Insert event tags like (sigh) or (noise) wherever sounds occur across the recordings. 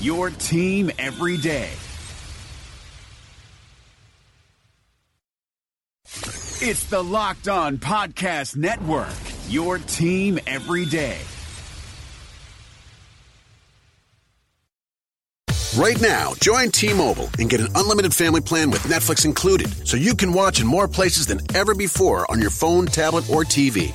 your team every day. It's the Locked On Podcast Network, your team every day. Right now, join T Mobile and get an unlimited family plan with Netflix included so you can watch in more places than ever before on your phone, tablet, or TV.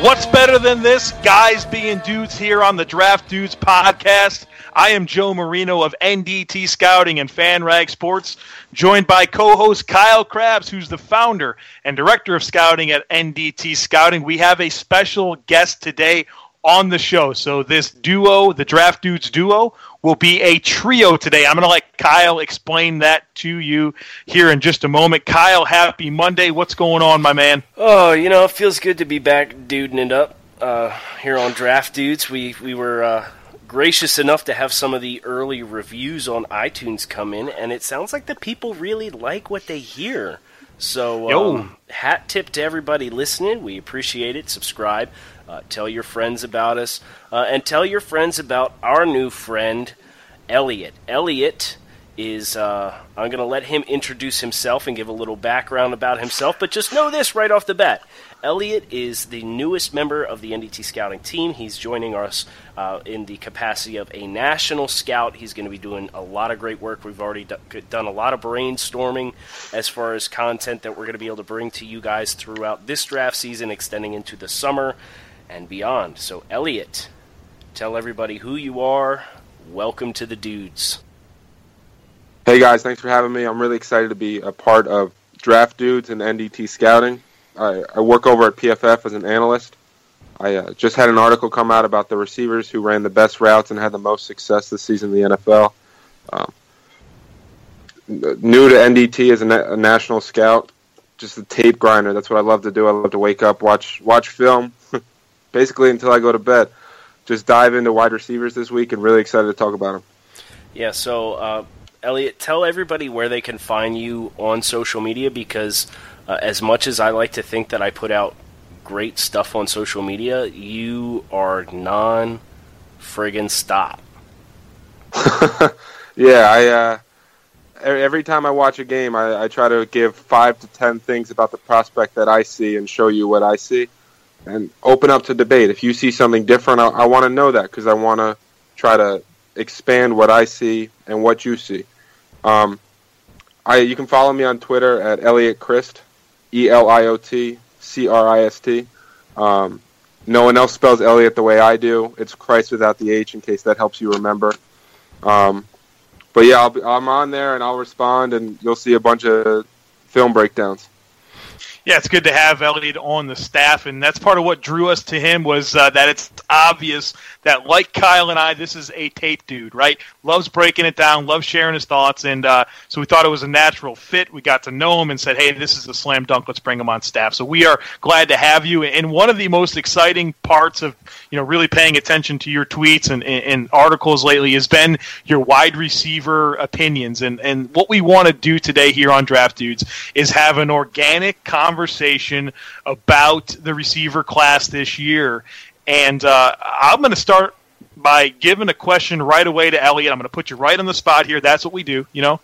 What's better than this? Guys being dudes here on the Draft Dudes podcast. I am Joe Marino of NDT Scouting and FanRag Sports, joined by co host Kyle Crabbs, who's the founder and director of scouting at NDT Scouting. We have a special guest today on the show. So, this duo, the Draft Dudes duo, will be a trio today. I'm going to let Kyle explain that to you here in just a moment. Kyle, happy Monday. What's going on, my man? Oh, you know, it feels good to be back duding it up uh, here on Draft Dudes. We we were uh, gracious enough to have some of the early reviews on iTunes come in, and it sounds like the people really like what they hear. So, um, hat tip to everybody listening. We appreciate it. Subscribe. Uh, tell your friends about us, uh, and tell your friends about our new friend, Eliot. Eliot is, uh, I'm going to let him introduce himself and give a little background about himself, but just know this right off the bat. Eliot is the newest member of the NDT scouting team. He's joining us uh, in the capacity of a national scout. He's going to be doing a lot of great work. We've already d- done a lot of brainstorming as far as content that we're going to be able to bring to you guys throughout this draft season, extending into the summer and beyond. So, Eliot, tell everybody who you are. Welcome to the dudes. Hey guys, thanks for having me. I'm really excited to be a part of Draft Dudes and NDT Scouting. I, I work over at PFF as an analyst. I uh, just had an article come out about the receivers who ran the best routes and had the most success this season in the NFL. Um, new to NDT as a, na- a national scout, just a tape grinder. That's what I love to do. I love to wake up, watch watch film, basically until I go to bed. Just dive into wide receivers this week, and really excited to talk about them. Yeah, so uh, Eliot, tell everybody where they can find you on social media because, uh, as much as I like to think that I put out great stuff on social media, you are non friggin' stop. (laughs) yeah, I uh, every time I watch a game, I, I try to give five to ten things about the prospect that I see and show you what I see, and open up to debate. If you see something different, I, I want to know that because I want to try to expand what I see and what you see. Um, I you can follow me on Twitter at Eliot Crist, E L I O T C R I S T. Um, no one else spells Eliot the way I do. It's Christ without the H, in case that helps you remember. Um, but yeah, be, I'm on there and I'll respond, and you'll see a bunch of film breakdowns. Yeah, it's good to have Eliot on the staff, and that's part of what drew us to him was uh, that it's obvious that, like Kyle and I, this is a tape dude, right? Loves breaking it down, loves sharing his thoughts, and uh, so we thought it was a natural fit. We got to know him and said, "Hey, this is a slam dunk. Let's bring him on staff." So we are glad to have you. And one of the most exciting parts of you know really paying attention to your tweets and, and, and articles lately has been your wide receiver opinions, and and what we want to do today here on Draft Dudes is have an organic conversation about the receiver class this year. And uh, I'm going to start by giving a question right away to Eliot. I'm going to put you right on the spot here. That's what we do. You know,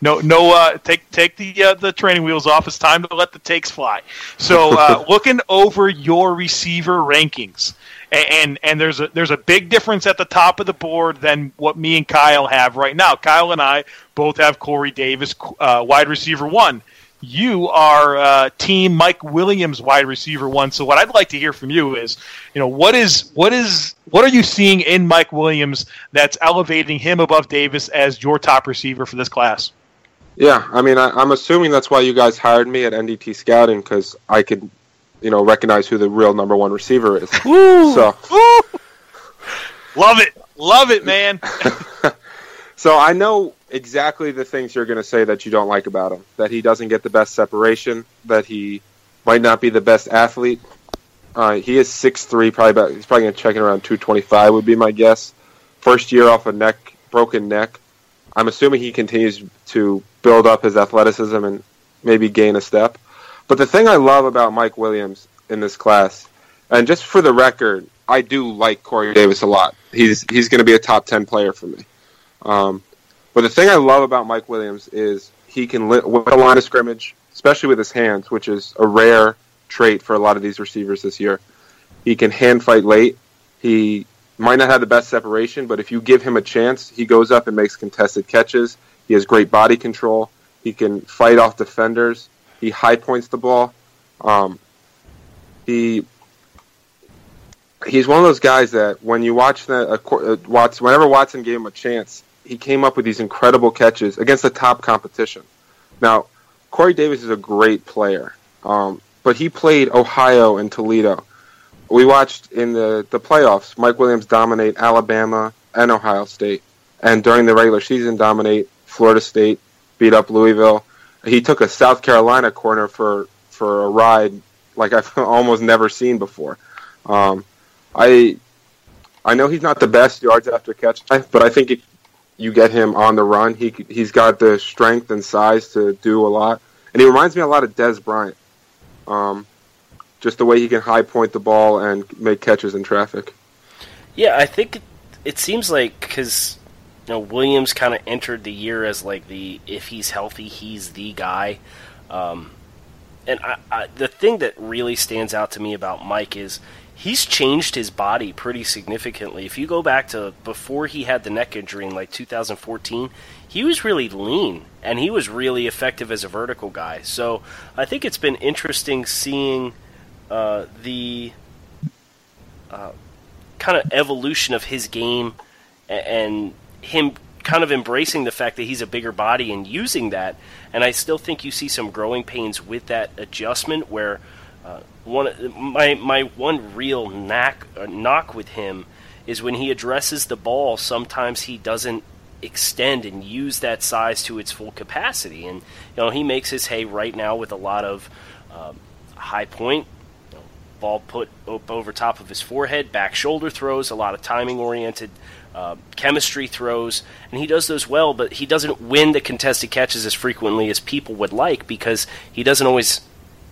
no, no, uh, take take the uh, the training wheels off. It's time to let the takes fly. So, uh, (laughs) looking over your receiver rankings, and and there's a there's a big difference at the top of the board than what me and Kyle have right now. Kyle and I both have Corey Davis, uh, wide receiver one you are uh, team Mike Williams wide receiver one. So what I'd like to hear from you is, you know, what is what is what are you seeing in Mike Williams that's elevating him above Davis as your top receiver for this class? Yeah, I mean, I, am assuming that's why you guys hired me at NDT Scouting because I could, you know, recognize who the real number one receiver is. (laughs) Ooh, so, ooh. love it, love it, man. (laughs) so I know exactly the things you're going to say that you don't like about him. That he doesn't get the best separation. That he might not be the best athlete. Uh, he is six three, probably about. He's probably going to check in around two twenty five. Would be my guess. First year off a neck broken neck. I'm assuming he continues to build up his athleticism and maybe gain a step. But the thing I love about Mike Williams in this class, and just for the record, I do like Corey Davis a lot. He's he's going to be a top ten player for me. Um, but the thing I love about Mike Williams is he can win a line of scrimmage, especially with his hands, which is a rare trait for a lot of these receivers this year. He can hand fight late. He might not have the best separation, but if you give him a chance, he goes up and makes contested catches. He has great body control. He can fight off defenders. He high points the ball. Um, he he's one of those guys that when you watch the uh, Watson, whenever Watson gave him a chance, he came up with these incredible catches against the top competition. Now, Corey Davis is a great player, um, but he played Ohio and Toledo. We watched in the, the playoffs Mike Williams dominate Alabama and Ohio State, and during the regular season dominate Florida State, beat up Louisville. He took a South Carolina corner for for a ride like I've (laughs) almost never seen before. Um, I I know he's not the best yards after catch, but I think you get him on the run. He he's got the strength and size to do a lot, and he reminds me a lot of Dez Bryant. Um, just the way he can high point the ball and make catches in traffic. Yeah, I think it, seems like because you know Williams kind of entered the year as like the if he's healthy, he's the guy. Um, and I, I, the thing that really stands out to me about Mike is he's changed his body pretty significantly. If you go back to before he had the neck injury in like 2014, he was really lean and he was really effective as a vertical guy. So I think it's been interesting seeing uh, the uh, kind of evolution of his game and him kind of embracing the fact that he's a bigger body and using that. And I still think you see some growing pains with that adjustment where uh, one my my one real knack uh, knock with him is when he addresses the ball. Sometimes he doesn't extend and use that size to its full capacity, and you know he makes his hay right now with a lot of um, high point. You know, ball put up over top of his forehead, back shoulder throws, a lot of timing oriented uh, chemistry throws, and he does those well, but he doesn't win the contested catches as frequently as people would like because he doesn't always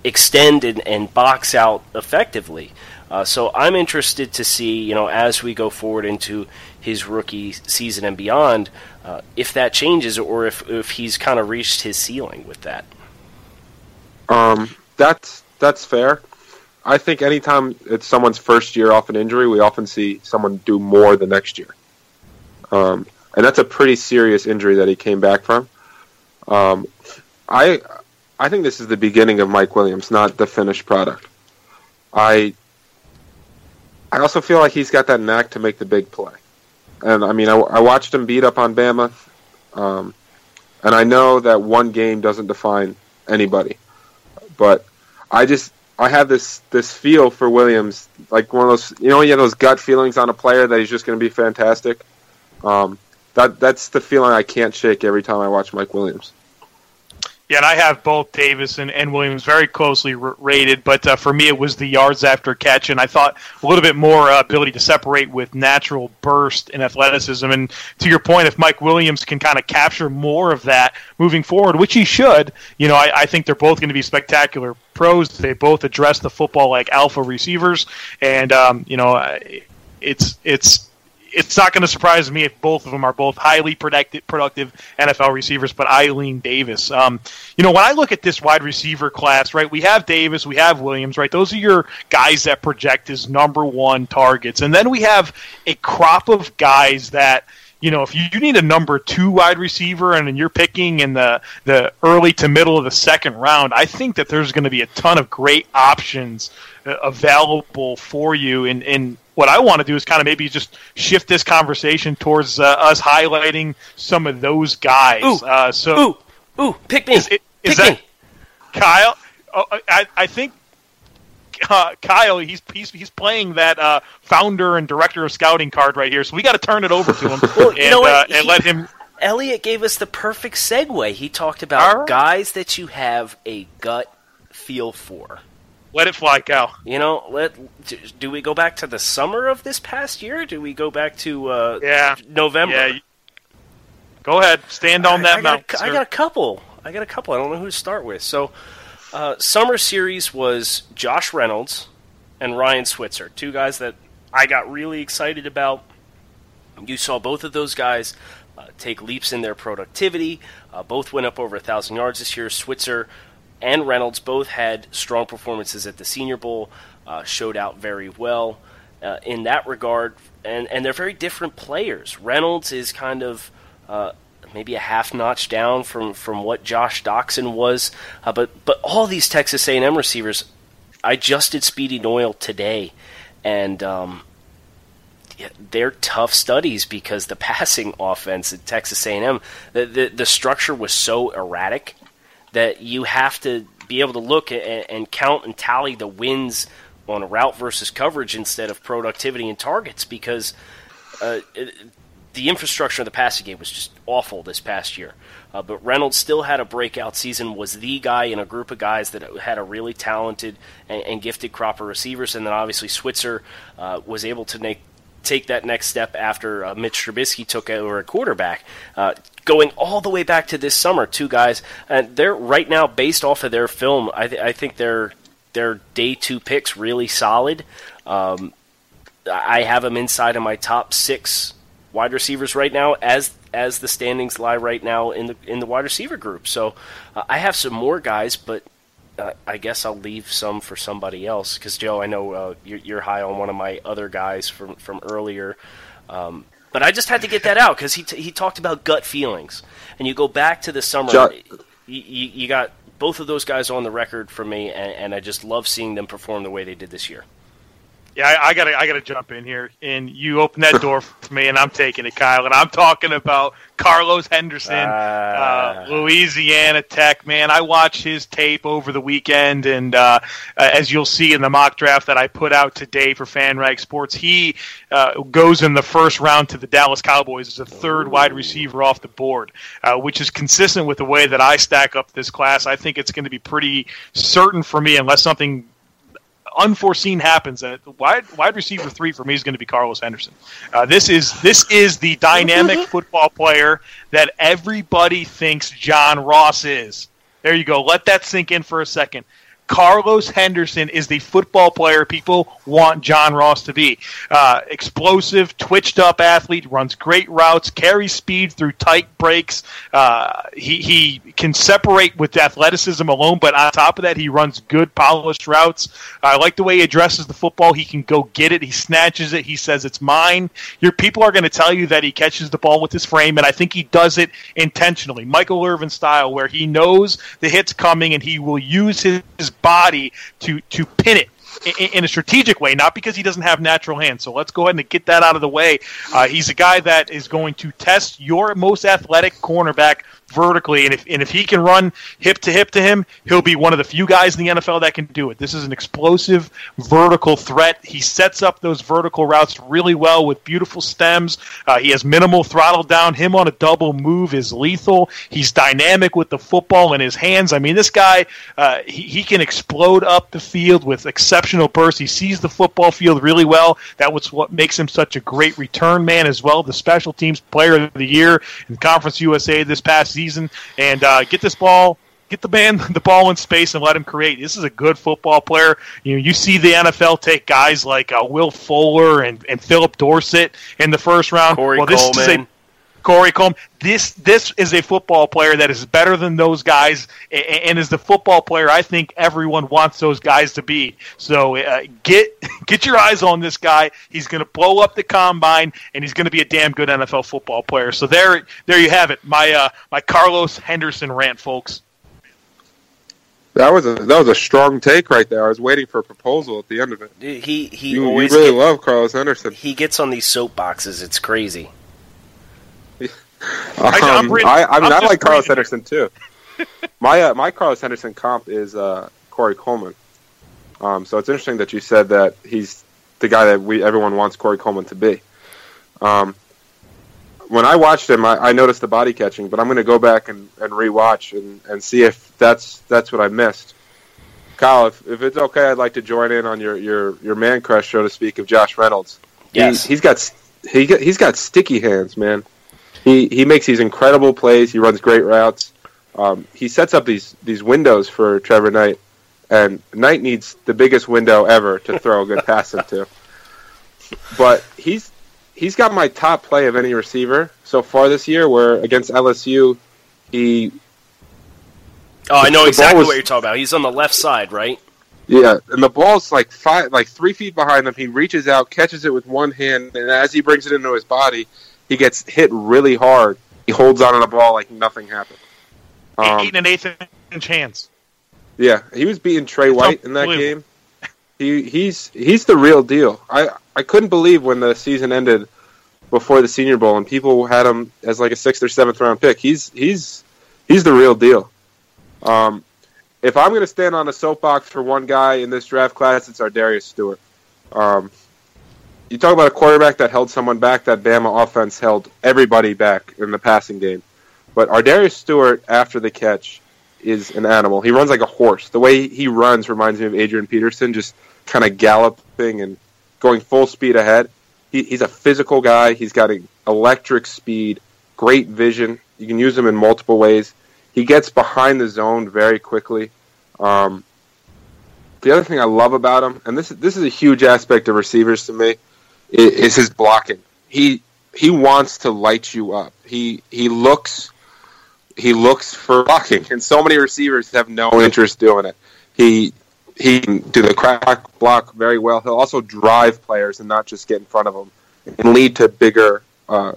extend and, and box out effectively. Uh, so I'm interested to see, you know, as we go forward into his rookie season and beyond, uh, if that changes or if if he's kind of reached his ceiling with that. Um, that's that's fair. I think anytime it's someone's first year off an injury, we often see someone do more the next year. Um, and that's a pretty serious injury that he came back from. Um, I I think this is the beginning of Mike Williams, not the finished product. I I also feel like he's got that knack to make the big play. And I mean, I, I watched him beat up on Bama, um, and I know that one game doesn't define anybody, but I just I have this this feel for Williams, like one of those you know you have those gut feelings on a player that he's just going to be fantastic. Um, that that's the feeling I can't shake every time I watch Mike Williams. Yeah, and I have both Davis and, and Williams very closely r- rated, but uh, for me it was the yards after catch, and I thought a little bit more uh, ability to separate with natural burst and athleticism. And to your point, if Mike Williams can kind of capture more of that moving forward, which he should, you know, I, I think they're both going to be spectacular pros. They both address the football like alpha receivers, and um, you know, it's it's it's not going to surprise me if both of them are both highly productive, productive NFL receivers. But Eileen Davis, um, you know, when I look at this wide receiver class, right, we have Davis, we have Williams, right. Those are your guys that project as number one targets, and then we have a crop of guys that you know, if you need a number two wide receiver and you're picking in the, the early to middle of the second round, I think that there's going to be a ton of great options uh, available for you. in, and what I want to do is kind of maybe just shift this conversation towards uh, us highlighting some of those guys. Ooh, uh, so, ooh, ooh, pick me. Is, is pick that me. Kyle? Oh, I, I think uh, Kyle, he's, he's he's playing that uh, founder and director of scouting card right here. So we got to turn it over to him (laughs) Well, and, you know uh, and He- let him. Eliot gave us the perfect segue. He talked about right. guys that you have a gut feel for. Let it fly, Cal. You know, let do- we go back to the summer of this past year? Do we go back to uh, Yeah. November? Yeah. Go ahead. Stand on I- that I mountain. Got a, I got a couple. I got a couple. I don't know who to start with. So, uh, summer series was Josh Reynolds and Ryan Switzer, two guys that I got really excited about. You saw both of those guys uh, take leaps in their productivity. Uh, both went up over a thousand yards this year. Switzer and Reynolds both had strong performances at the Senior Bowl. Uh, showed out very well uh, in that regard, and and they're very different players. Reynolds is kind of uh, maybe a half notch down from, from what Josh Doctson was, uh, but but all these Texas A&M receivers, I just did Speedy Noil today, and um, they're tough studies because the (laughs) passing offense at Texas A&M, the, the the structure was so erratic that you have to be able to look and, and count and tally the wins on a route versus coverage instead of productivity and targets because uh, it, the infrastructure of the passing game was just awful this past year. Uh, but Reynolds still had a breakout season, was the guy in a group of guys that had a really talented and, and gifted crop of receivers. And then obviously Switzer uh, was able to make take that next step after uh, Mitch Trubisky took over at quarterback. Uh, going all the way back to this summer, two guys, and they're right now based off of their film. I, th- I think they're their day two picks really solid. Um, I have them inside of my top six wide receivers right now, as as the standings lie right now in the in the wide receiver group. So uh, I have some more guys, but uh, I guess I'll leave some for somebody else because Joe, I know uh, you're, you're high on one of my other guys from from earlier. Um, but I just had to get that out because he t- he talked about gut feelings, and you go back to the summer. You, you got both of those guys on the record for me, and, and I just love seeing them perform the way they did this year. Yeah, I, I gotta, I gotta jump in here, and you open that door for me, and I'm taking it, Kyle, and I'm talking about Carlos Henderson, Ah. uh, Louisiana Tech. Man, I watched his tape over the weekend, and uh, uh, as you'll see in the mock draft that I put out today for FanRag Sports, he uh, goes in the first round to the Dallas Cowboys as a third wide receiver off the board, uh, which is consistent with the way that I stack up this class. I think it's going to be pretty certain for me, unless something unforeseen happens, that wide wide receiver three for me is going to be Carlos Henderson. Uh, this is this is the dynamic (laughs) football player that everybody thinks John Ross is. There you go. Let that sink in for a second. Carlos Henderson is the football player people want John Ross to be. Uh, explosive, twitched up athlete, runs great routes, carries speed through tight breaks. Uh, he, he can separate with athleticism alone, but on top of that, he runs good, polished routes. I like the way he addresses the football. He can go get it. He snatches it. He says it's mine. Your people are going to tell you that he catches the ball with his frame, and I think he does it intentionally, Michael Irvin style, where he knows the hit's coming and he will use his, his body to to pin it in, a strategic way, not because he doesn't have natural hands. So let's go ahead and get that out of the way. Uh, he's a guy that is going to test your most athletic cornerback vertically, and if and if he can run hip to hip to him, he'll be one of the few guys in the NFL that can do it. This is an explosive vertical threat. He sets up those vertical routes really well with beautiful stems. Uh, he has minimal throttle down. Him on a double move is lethal. He's dynamic with the football in his hands. I mean, this guy uh, he, he can explode up the field with exceptional burst. He sees the football field really well. That was what makes him such a great return man as well. The special teams player of the year in Conference USA this past season, and uh, get this ball get the man (laughs) the ball in space and let him create. This is a good football player. You know, you see the NFL take guys like uh, Will Fuller and, and Phillip Dorsett in the first round. Corey well, this Coleman. is a Corey Coleman. This this is a football player that is better than those guys, a- and is the football player I think everyone wants those guys to be. So uh, get (laughs) get your eyes on this guy. He's going to blow up the combine, and he's going to be a damn good NFL football player. So there there you have it. My uh, my Carlos Henderson rant, folks. That was a that was a strong take right there. I was waiting for a proposal at the end of it. Dude, He he You, you always really get- love Carlos Henderson. he gets on these soapboxes. It's crazy. I'm Um, I, I mean, I'm I like Carlos bringing- Henderson too. (laughs) my uh, my Carlos Henderson comp is uh, Corey Coleman. Um, so it's interesting that you said that he's the guy that we everyone wants Corey Coleman to be. Um, when I watched him, I, I noticed the body catching, but I'm going to go back and, and rewatch and, and see if that's that's what I missed. Kyle, if, if it's okay, I'd like to join in on your, your, your man crush, so to speak, of Josh Reynolds. Yes. he, he's got he he's got sticky hands, man. He he makes these incredible plays. He runs great routes. Um, he sets up these these windows for Trevor Knight, and Knight needs the biggest window ever to throw a good (laughs) pass into. But he's he's got my top play of any receiver so far this year. Where against LSU, he Oh, I know exactly was- what you're talking about. He's on the left side, right? Yeah, and the ball's like five, like three feet behind him. He reaches out, catches it with one hand, and as he brings it into his body, he gets hit really hard. He holds on to the ball like nothing happened. Um, and an eighth inch hands. yeah, he was beating Tre White in that game. He he's he's the real deal. I I couldn't believe when the season ended before the Senior Bowl and people had him as like a sixth or seventh round pick. He's he's he's the real deal. Um, if I'm going to stand on a soapbox for one guy in this draft class, it's ArDarius Stewart. Um, you talk about a quarterback that held someone back. That Bama offense held everybody back in the passing game. But ArDarius Stewart, after the catch, is an animal. He runs like a horse. The way he runs reminds me of Adrian Peterson, just kind of galloping and going full speed ahead. He, he's a physical guy. He's got an electric speed, great vision. You can use him in multiple ways. He gets behind the zone very quickly. Um, the other thing I love about him, and this this is a huge aspect of receivers to me, is his blocking. He he wants to light you up. He he looks he looks for blocking, and so many receivers have no interest doing it. He he can do the crack block very well. He'll also drive players and not just get in front of them, and lead to bigger uh,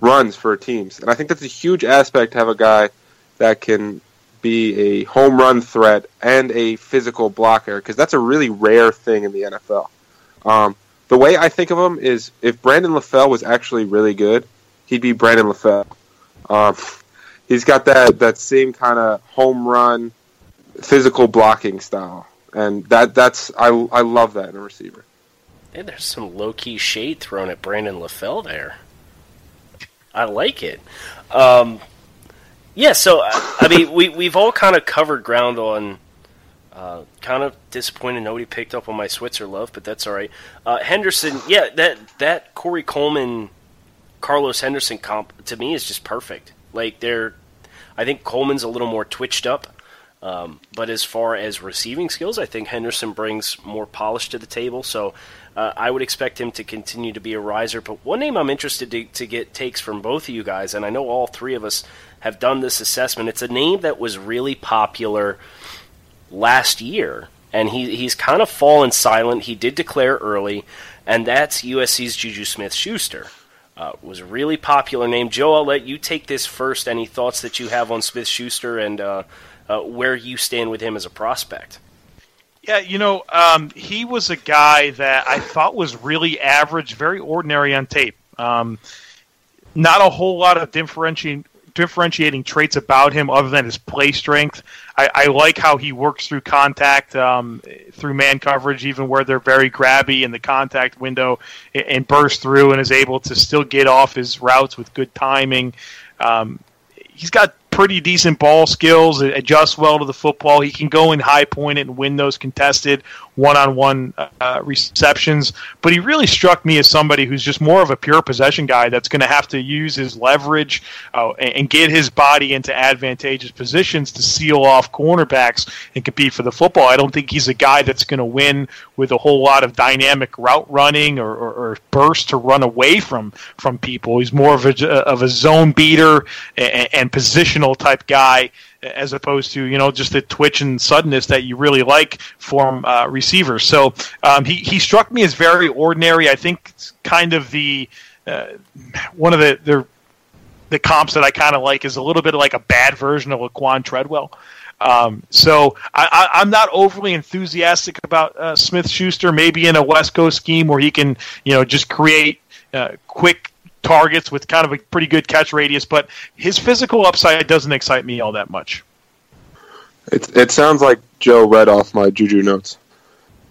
runs for teams. And I think that's a huge aspect to have a guy that can be a home run threat and a physical blocker because that's a really rare thing in the NFL. Um, the way I think of him is if Brandon LaFell was actually really good, he'd be Brandon LaFell. Um, (laughs) he's got that, that same kind of home run physical blocking style. And that that's I, I love that in a receiver. Hey, there's some low key shade thrown at Brandon LaFell there. I like it. Um, yeah, so I, I mean, we we've all kind of covered ground on. Uh, kind of disappointed nobody picked up on my Switzer love, but that's all right. Uh, Henderson, yeah, that that Corey Coleman, Carlos Henderson comp to me is just perfect. Like they're, I think Coleman's a little more twitched up, um, but as far as receiving skills, I think Henderson brings more polish to the table. So uh, I would expect him to continue to be a riser. But one name I'm interested to, to get takes from both of you guys, and I know all three of us have done this assessment. It's a name that was really popular last year, and he, he's kind of fallen silent. He did declare early, and that's USC's Juju Smith Schuster. Uh, was a really popular name. Joe, I'll let you take this first. Any thoughts that you have on Smith Schuster and uh, uh, where you stand with him as a prospect? Yeah, you know, um, he was a guy that I thought was really average, very ordinary on tape. Um, not a whole lot of differentiating differentiating traits about him other than his play strength. I, I like how he works through contact, um, through man coverage, even where they're very grabby in the contact window, and, and burst through and is able to still get off his routes with good timing. Um, he's got pretty decent ball skills, adjusts well to the football. He can go in high point it and win those contested one on one receptions. But he really struck me as somebody who's just more of a pure possession guy that's going to have to use his leverage uh, and get his body into advantageous positions to seal off cornerbacks and compete for the football. I don't think he's a guy that's going to win with a whole lot of dynamic route running or, or, or burst to run away from from people. He's more of a, of a zone beater and, and positional type guy as opposed to you know just the twitch and suddenness that you really like from uh, receivers. So um, he he struck me as very ordinary. I think kind of the uh, one of the the the comps that I kind of like is a little bit like a bad version of Laquon Treadwell. Um, so I, am not overly enthusiastic about uh, Smith Schuster. Maybe in a West Coast scheme where he can, you know, just create uh, quick targets with kind of a pretty good catch radius, but his physical upside doesn't excite me all that much. It it sounds like Joe read off my Juju notes.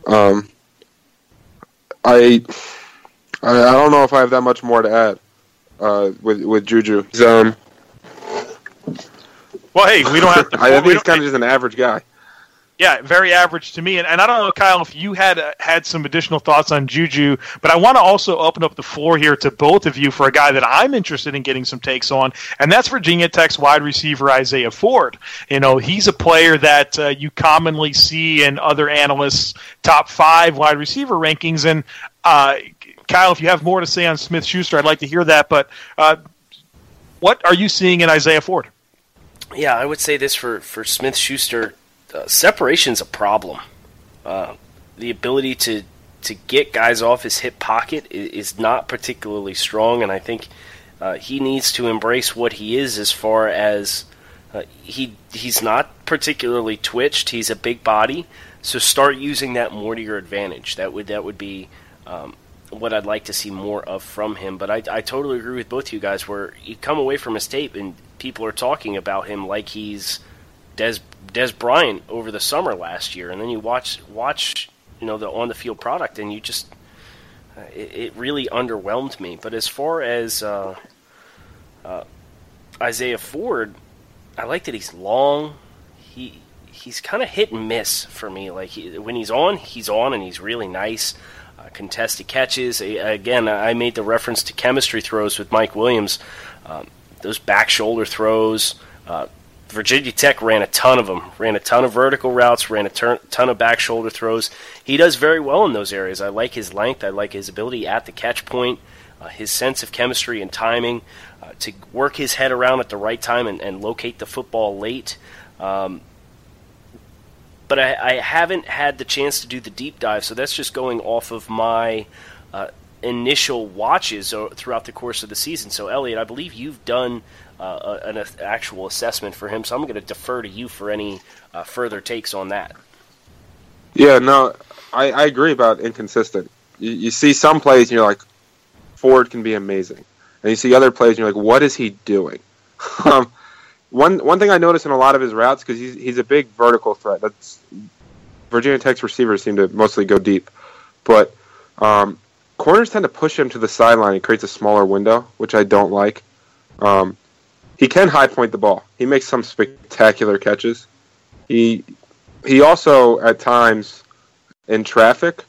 Um, I, I don't know if I have that much more to add uh, with with Juju. Um, well, hey, we don't have. To, (laughs) I think he's kind of just an average guy yeah, very average to me. And, and I don't know, Kyle, if you had uh, had some additional thoughts on Juju, but I want to also open up the floor here to both of you for a guy that I'm interested in getting some takes on, and that's Virginia Tech's wide receiver Isaiah Ford. You know, he's a player that uh, you commonly see in other analysts' top five wide receiver rankings. And uh, Kyle, if you have more to say on Smith Schuster, I'd like to hear that. But uh, what are you seeing in Isaiah Ford? Yeah, I would say this for, for Smith Schuster uh, separation's a problem. Uh, the ability to to get guys off his hip pocket is, not particularly strong, and I think uh, he needs to embrace what he is as far as uh, he he's not particularly twitched. He's a big body, so start using that more to your advantage. That would that would be um, what I'd like to see more of from him. But I, I totally agree with both you guys. Where you come away from his tape and people are talking about him like he's Dez Dez Bryant over the summer last year, and then you watch watch you know the on the field product, and you just uh, it, it, really underwhelmed me. But as far as uh, uh, Isaiah Ford, I like that he's long. He he's kind of hit and miss for me. Like he, when he's on, he's on, and he's really nice. Uh, contested catches. Again, I made the reference to chemistry throws with Mike Williams. Um, those back shoulder throws, uh, Virginia Tech ran a ton of them, ran a ton of vertical routes, ran a ton, ton of back shoulder throws. He does very well in those areas. I like his length. I like his ability at the catch point, uh, his sense of chemistry and timing, uh, to work his head around at the right time and, and locate the football late. Um, but I, I, haven't had the chance to do the deep dive, so that's just going off of my uh, initial watches throughout the course of the season. So, Eliot, I believe you've done uh, an actual assessment for him. So I'm going to defer to you for any uh, further takes on that. Yeah, no, I, I agree about inconsistent. You, you, see some plays and you're like, Ford can be amazing, and you see other plays and you're like, what is he doing? (laughs) um, one one thing I notice in a lot of his routes because he's he's a big vertical threat. That's Virginia Tech's receivers seem to mostly go deep, but um, corners tend to push him to the sideline. He creates a smaller window, which I don't like. Um, he can high point the ball. He makes some spectacular catches. He he also at times in traffic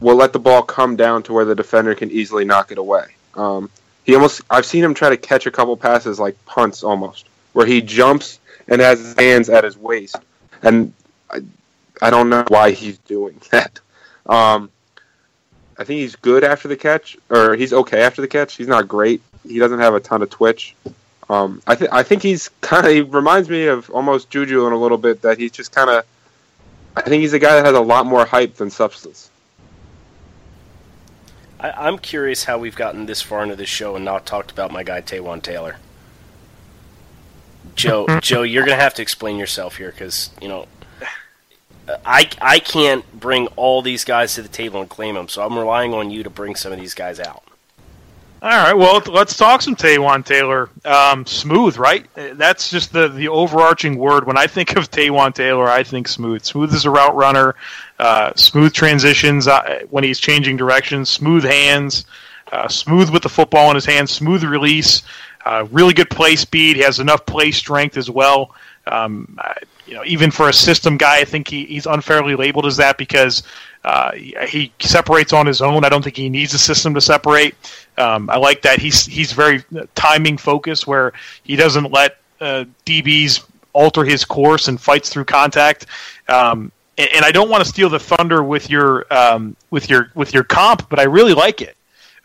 will let the ball come down to where the defender can easily knock it away. Um, he almost I've seen him try to catch a couple passes like punts almost, where he jumps and has his hands at his waist, and I, I don't know why he's doing (laughs) that. Um, I think he's good after the catch, or he's okay after the catch. He's not great. He doesn't have a ton of twitch. Um, I think I think he's kind of he reminds me of almost Juju in a little bit that he's just kind of. I think he's a guy that has a lot more hype than substance. I, am curious how we've gotten this far into this show and not talked about my guy Taywan Taylor. Joe, (laughs) Joe, you're gonna have to explain yourself here because you know I I can't bring all these guys to the table and claim them, so I'm relying on you to bring some of these guys out. All right, well, let's talk some Taywan Taylor. Um, smooth, right? That's just the, the overarching word. When I think of Taywan Taylor, I think smooth. Smooth as a route runner, uh, smooth transitions uh, when he's changing directions, smooth hands, uh, smooth with the football in his hands, smooth release, uh, really good play speed. He has enough play strength as well. Um, you know, even for a system guy, I think he, he's unfairly labeled as that because uh, he separates on his own. I don't think he needs a system to separate. Um, I like that he's he's very timing focused, where he doesn't let uh, DBs alter his course and fights through contact. Um, and, and, I don't want to steal the thunder with your um, with your with your comp, but I really like it.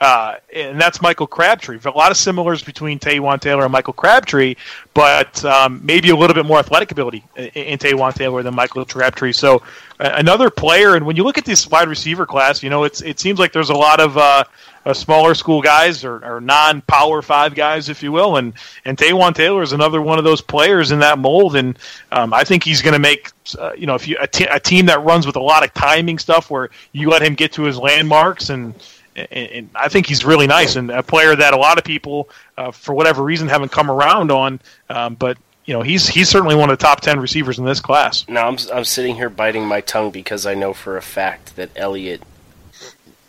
Uh, and that's Michael Crabtree. A lot of similars between Taywan Taylor and Michael Crabtree, but um, maybe a little bit more athletic ability in, in Taywan Taylor than Michael Crabtree. So uh, another player, and when you look at this wide receiver class, you know it's it seems like there's a lot of uh, uh, smaller school guys or, or non-power five guys, if you will, and and Taywan Taylor is another one of those players in that mold, and um, I think he's going to make uh, you know if you a, t- a team that runs with a lot of timing stuff where you let him get to his landmarks and and, I think he's really nice and a player that a lot of people, uh, for whatever reason, haven't come around on. Um, but you know, he's he's certainly one of the top ten receivers in this class. Now I'm I'm sitting here biting my tongue because I know for a fact that Eliot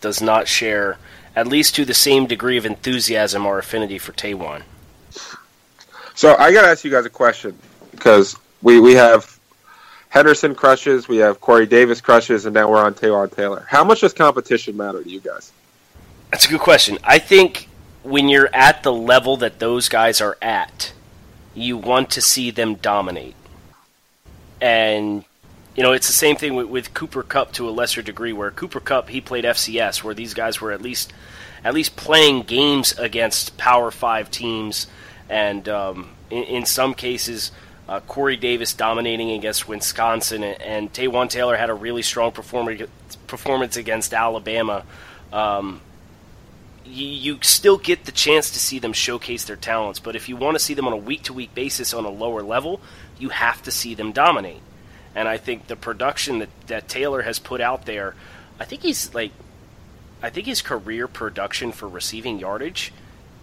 does not share at least to the same degree of enthusiasm or affinity for Taywan. So I got to ask you guys a question because we we have Henderson crushes, we have Corey Davis crushes, and now we're on Taywan Taylor. How much does competition matter to you guys? That's a good question. I think when you're at the level that those guys are at, you want to see them dominate. And you know, it's the same thing with, with, Cooper Kupp to a lesser degree, where Cooper Kupp, he played FCS, where these guys were at least at least playing games against Power Five teams, and um, in, in, some cases, uh, Corey Davis dominating against Wisconsin, and, and Taywan Taylor had a really strong performance against Alabama. Um, you, still get the chance to see them showcase their talents, but if you want to see them on a week to week basis on a lower level, you have to see them dominate. And I think the production that, that Taylor has put out there, I think he's like, I think his career production for receiving yardage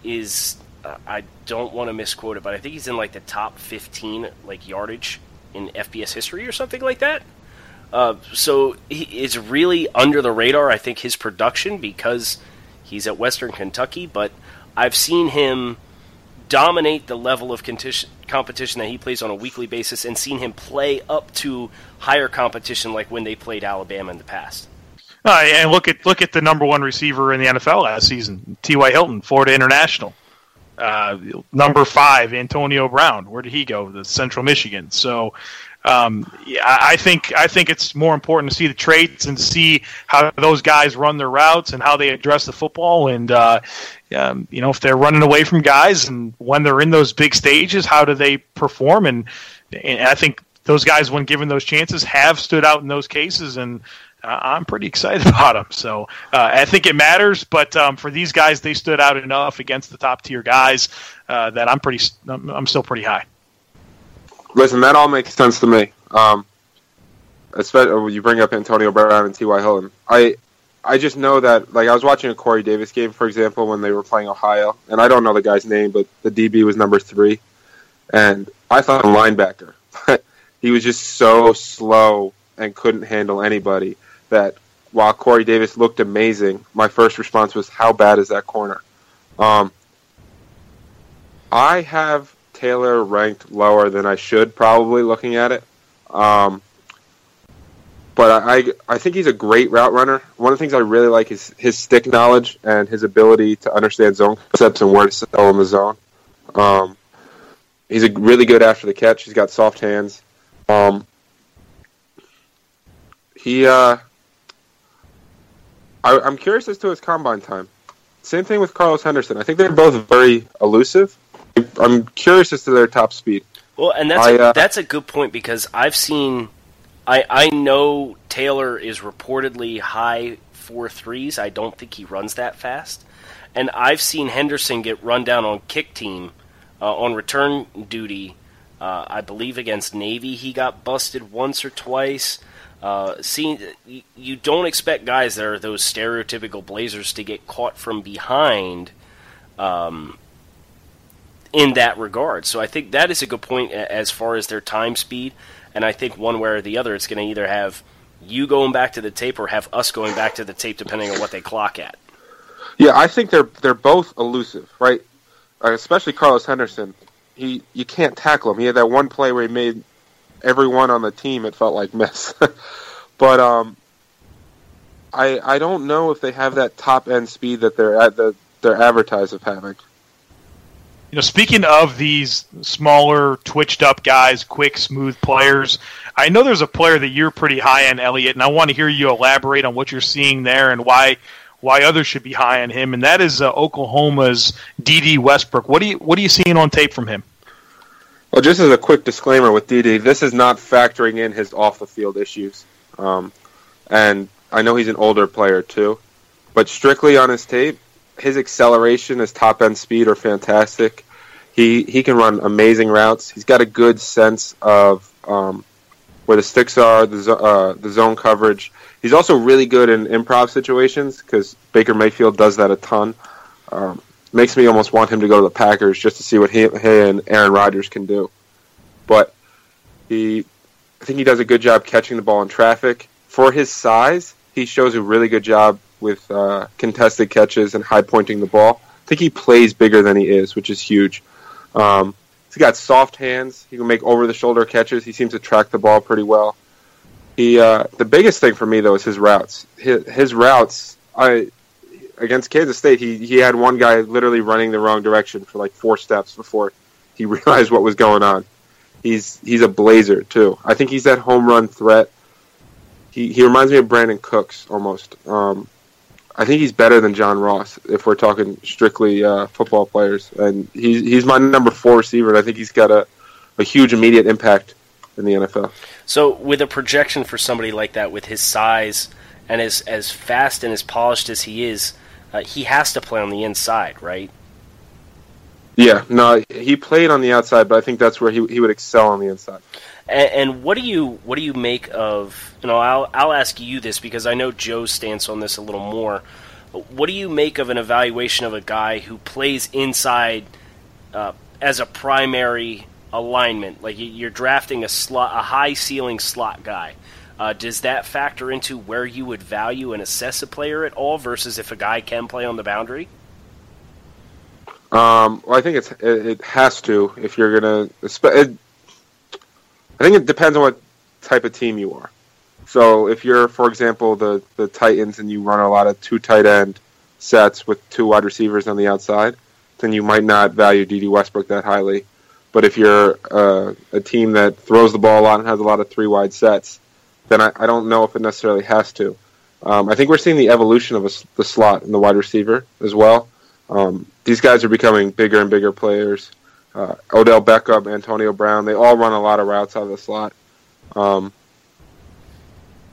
is, uh, I don't want to misquote it, but I think he's in like the top 15 like yardage in FBS history or something like that. Uh, so he is really under the radar. I think his production because He's at Western Kentucky, but I've seen him dominate the level of competition that he plays on a weekly basis and seen him play up to higher competition like when they played Alabama in the past. Uh, and look at look at the number one receiver in the NFL last season, T.Y. Hilton, Florida International. Uh, number five, Antonio Brown. Where did he go? The Central Michigan. So um, yeah, I think I think it's more important to see the traits and see how those guys run their routes and how they address the football. And uh, um, you know, if they're running away from guys and when they're in those big stages, how do they perform? And, and I think those guys, when given those chances, have stood out in those cases. And I'm pretty excited (laughs) about them. So uh, I think it matters. But um, for these guys, they stood out enough against the top tier guys uh, that I'm pretty. I'm still pretty high. Listen, that all makes sense to me. Um, especially when you bring up Antonio Brown and T.Y. Hilton. I I just know that like I was watching a Corey Davis game, for example, when they were playing Ohio, and I don't know the guy's name, but the DB was number three, and I thought a linebacker. (laughs) he was just so slow and couldn't handle anybody that while Corey Davis looked amazing, my first response was, "How bad is that corner?" Um, I have Taylor ranked lower than I should probably looking at it. Um, but I, I think he's a great route runner. One of the things I really like is his stick knowledge and his ability to understand zone concepts and where to sell in the zone. Um, he's a really good after the catch. He's got soft hands. Um, he, uh, I, I'm curious as to his combine time. Same thing with Carlos Henderson. I think they're both very elusive. I'm curious as to their top speed. Well, and that's I, uh, that's a good point because I've seen, I I know Taylor is reportedly high four threes. I don't think he runs that fast, and I've seen Henderson get run down on kick team, uh, on return duty. Uh, I believe against Navy he got busted once or twice. Uh, seeing you don't expect guys that are those stereotypical Blazers to get caught from behind um, in that regard. So I think that is a good point as far as their time speed. And I think one way or the other, it's going to either have you going back to the tape or have us going back to the tape, depending on what they clock at. Yeah, I think they're they're both elusive, right? Uh, especially Carlos Henderson. He you can't tackle him. He had that one play where he made everyone on the team it felt like (laughs) miss. but um, I I don't know if they have that top end speed that they're at the they're advertised of having. You know, speaking of these smaller, twitched up guys, quick, smooth players, I know there's a player that you're pretty high on, Eliot, and I want to hear you elaborate on what you're seeing there and why why others should be high on him, and that is uh, Oklahoma's Dede Westbrook. What do you what are you seeing on tape from him? Well, just as a quick disclaimer with D.D., this is not factoring in his off the field issues, um, and I know he's an older player too, but strictly on his tape, his acceleration, his top end speed are fantastic. He he can run amazing routes. He's got a good sense of um, where the sticks are, the uh, the zone coverage. He's also really good in improv situations because Baker Mayfield does that a ton. Um, makes me almost want him to go to the Packers just to see what he, he and Aaron Rodgers can do. But he, I think he does a good job catching the ball in traffic. For his size, he shows a really good job with uh, contested catches and high pointing the ball. I think he plays bigger than he is, which is huge. Um, he's got soft hands. He can make over the shoulder catches. He seems to track the ball pretty well. He uh, the biggest thing for me though is his routes. His, his routes. I against Kansas State, he he had one guy literally running the wrong direction for like four steps before he (laughs) realized what was going on. He's he's a blazer too. I think he's that home run threat. He he reminds me of Brandin Cooks almost. Um, I think he's better than John Ross if we're talking strictly uh, football players. And he's he's my number four receiver, and I think he's got a, a huge immediate impact in the NFL. So, with a projection for somebody like that, with his size and as as fast and as polished as he is, uh, he has to play on the inside, right? Yeah, no, he played on the outside, but I think that's where he he would excel on the inside. And, and, what do you what do you make of you know I'll I'll ask you this because I know Joe's stance on this a little more. What do you make of an evaluation of a guy who plays inside uh, as a primary alignment? Like you're drafting a slot, a high ceiling slot guy. Uh, does that factor into where you would value and assess a player at all versus if a guy can play on the boundary? Um, well, I think it's it, it has to if you're gonna. It, I think it depends on what type of team you are. So if you're, for example, the the Titans and you run a lot of two tight end sets with two wide receivers on the outside, then you might not value Dede Westbrook that highly. But if you're uh, a team that throws the ball a lot and has a lot of three wide sets, then I, I don't know if it necessarily has to. Um, I think we're seeing the evolution of a, the slot and the wide receiver as well. Um, these guys are becoming bigger and bigger players. Uh, Odell Beckham, Antonio Brown, they all run a lot of routes out of the slot. Um,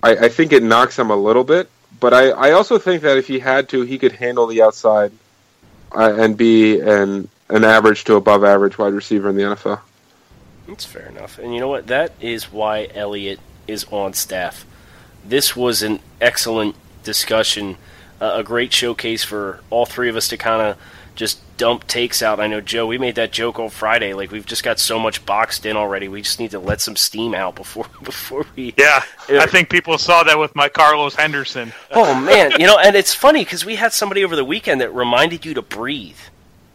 I, I, think it knocks him a little bit, but I, I, also think that if he had to, he could handle the outside uh, and be an an average to above average wide receiver in the NFL. That's fair enough. And you know what? That is why Eliot is on staff. This was an excellent discussion, uh, a great showcase for all three of us to kind of just dump takes out. I know Joe, we made that joke on Friday. Like we've just got so much boxed in already. We just need to let some steam out before (laughs) before we. Yeah, I think people saw that with my Carlos Henderson. oh man, you know, and it's funny because we had somebody over the weekend that reminded you to breathe.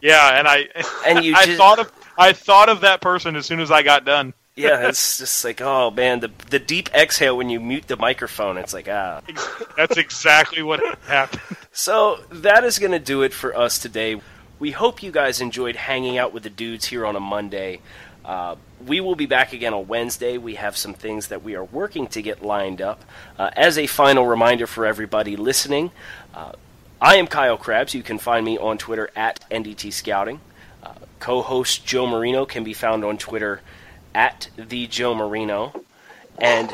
Yeah, and I (laughs) and you (laughs) I just, thought of I thought of that person as soon as I got done. yeah, it's just like oh man, the the deep exhale when you mute the microphone. It's like ah. That's exactly what happened. So that is going to do it for us today. We hope you guys enjoyed hanging out with the dudes here on a Monday. Uh, we will be back again on Wednesday. We have some things that we are working to get lined up. Uh, as a final reminder for everybody listening, uh, I am Kyle Crabbs. You can find me on Twitter at NDT Scouting. Uh, co-host Joe Marino can be found on Twitter at the Joe Marino, and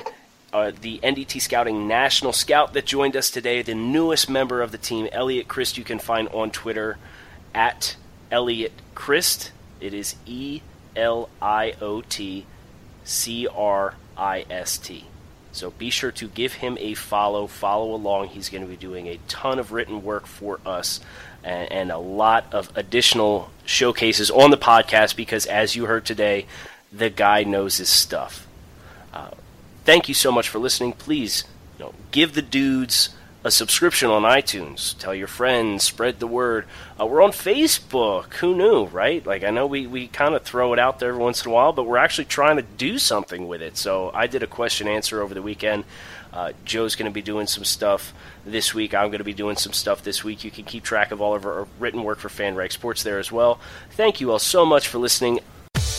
uh, the NDT Scouting National Scout that joined us today, the newest member of the team, Eliot Crist. You can find on Twitter at Eliot Crist. It is E L I O T C R I S T. So be sure to give him a follow, follow along. He's going to be doing a ton of written work for us and, and a lot of additional showcases on the podcast because, as you heard today, the guy knows his stuff. Uh, thank you so much for listening. Please you know, give the dudes a subscription on iTunes. Tell your friends, spread the word. Uh, we're on Facebook. Who knew, right? Like, I know we, we kind of throw it out there every once in a while, but we're actually trying to do something with it. So I did a question answer over the weekend. Uh, Joe's going to be doing some stuff this week. I'm going to be doing some stuff this week. You can keep track of all of our written work for FanRag Sports there as well. Thank you all so much for listening.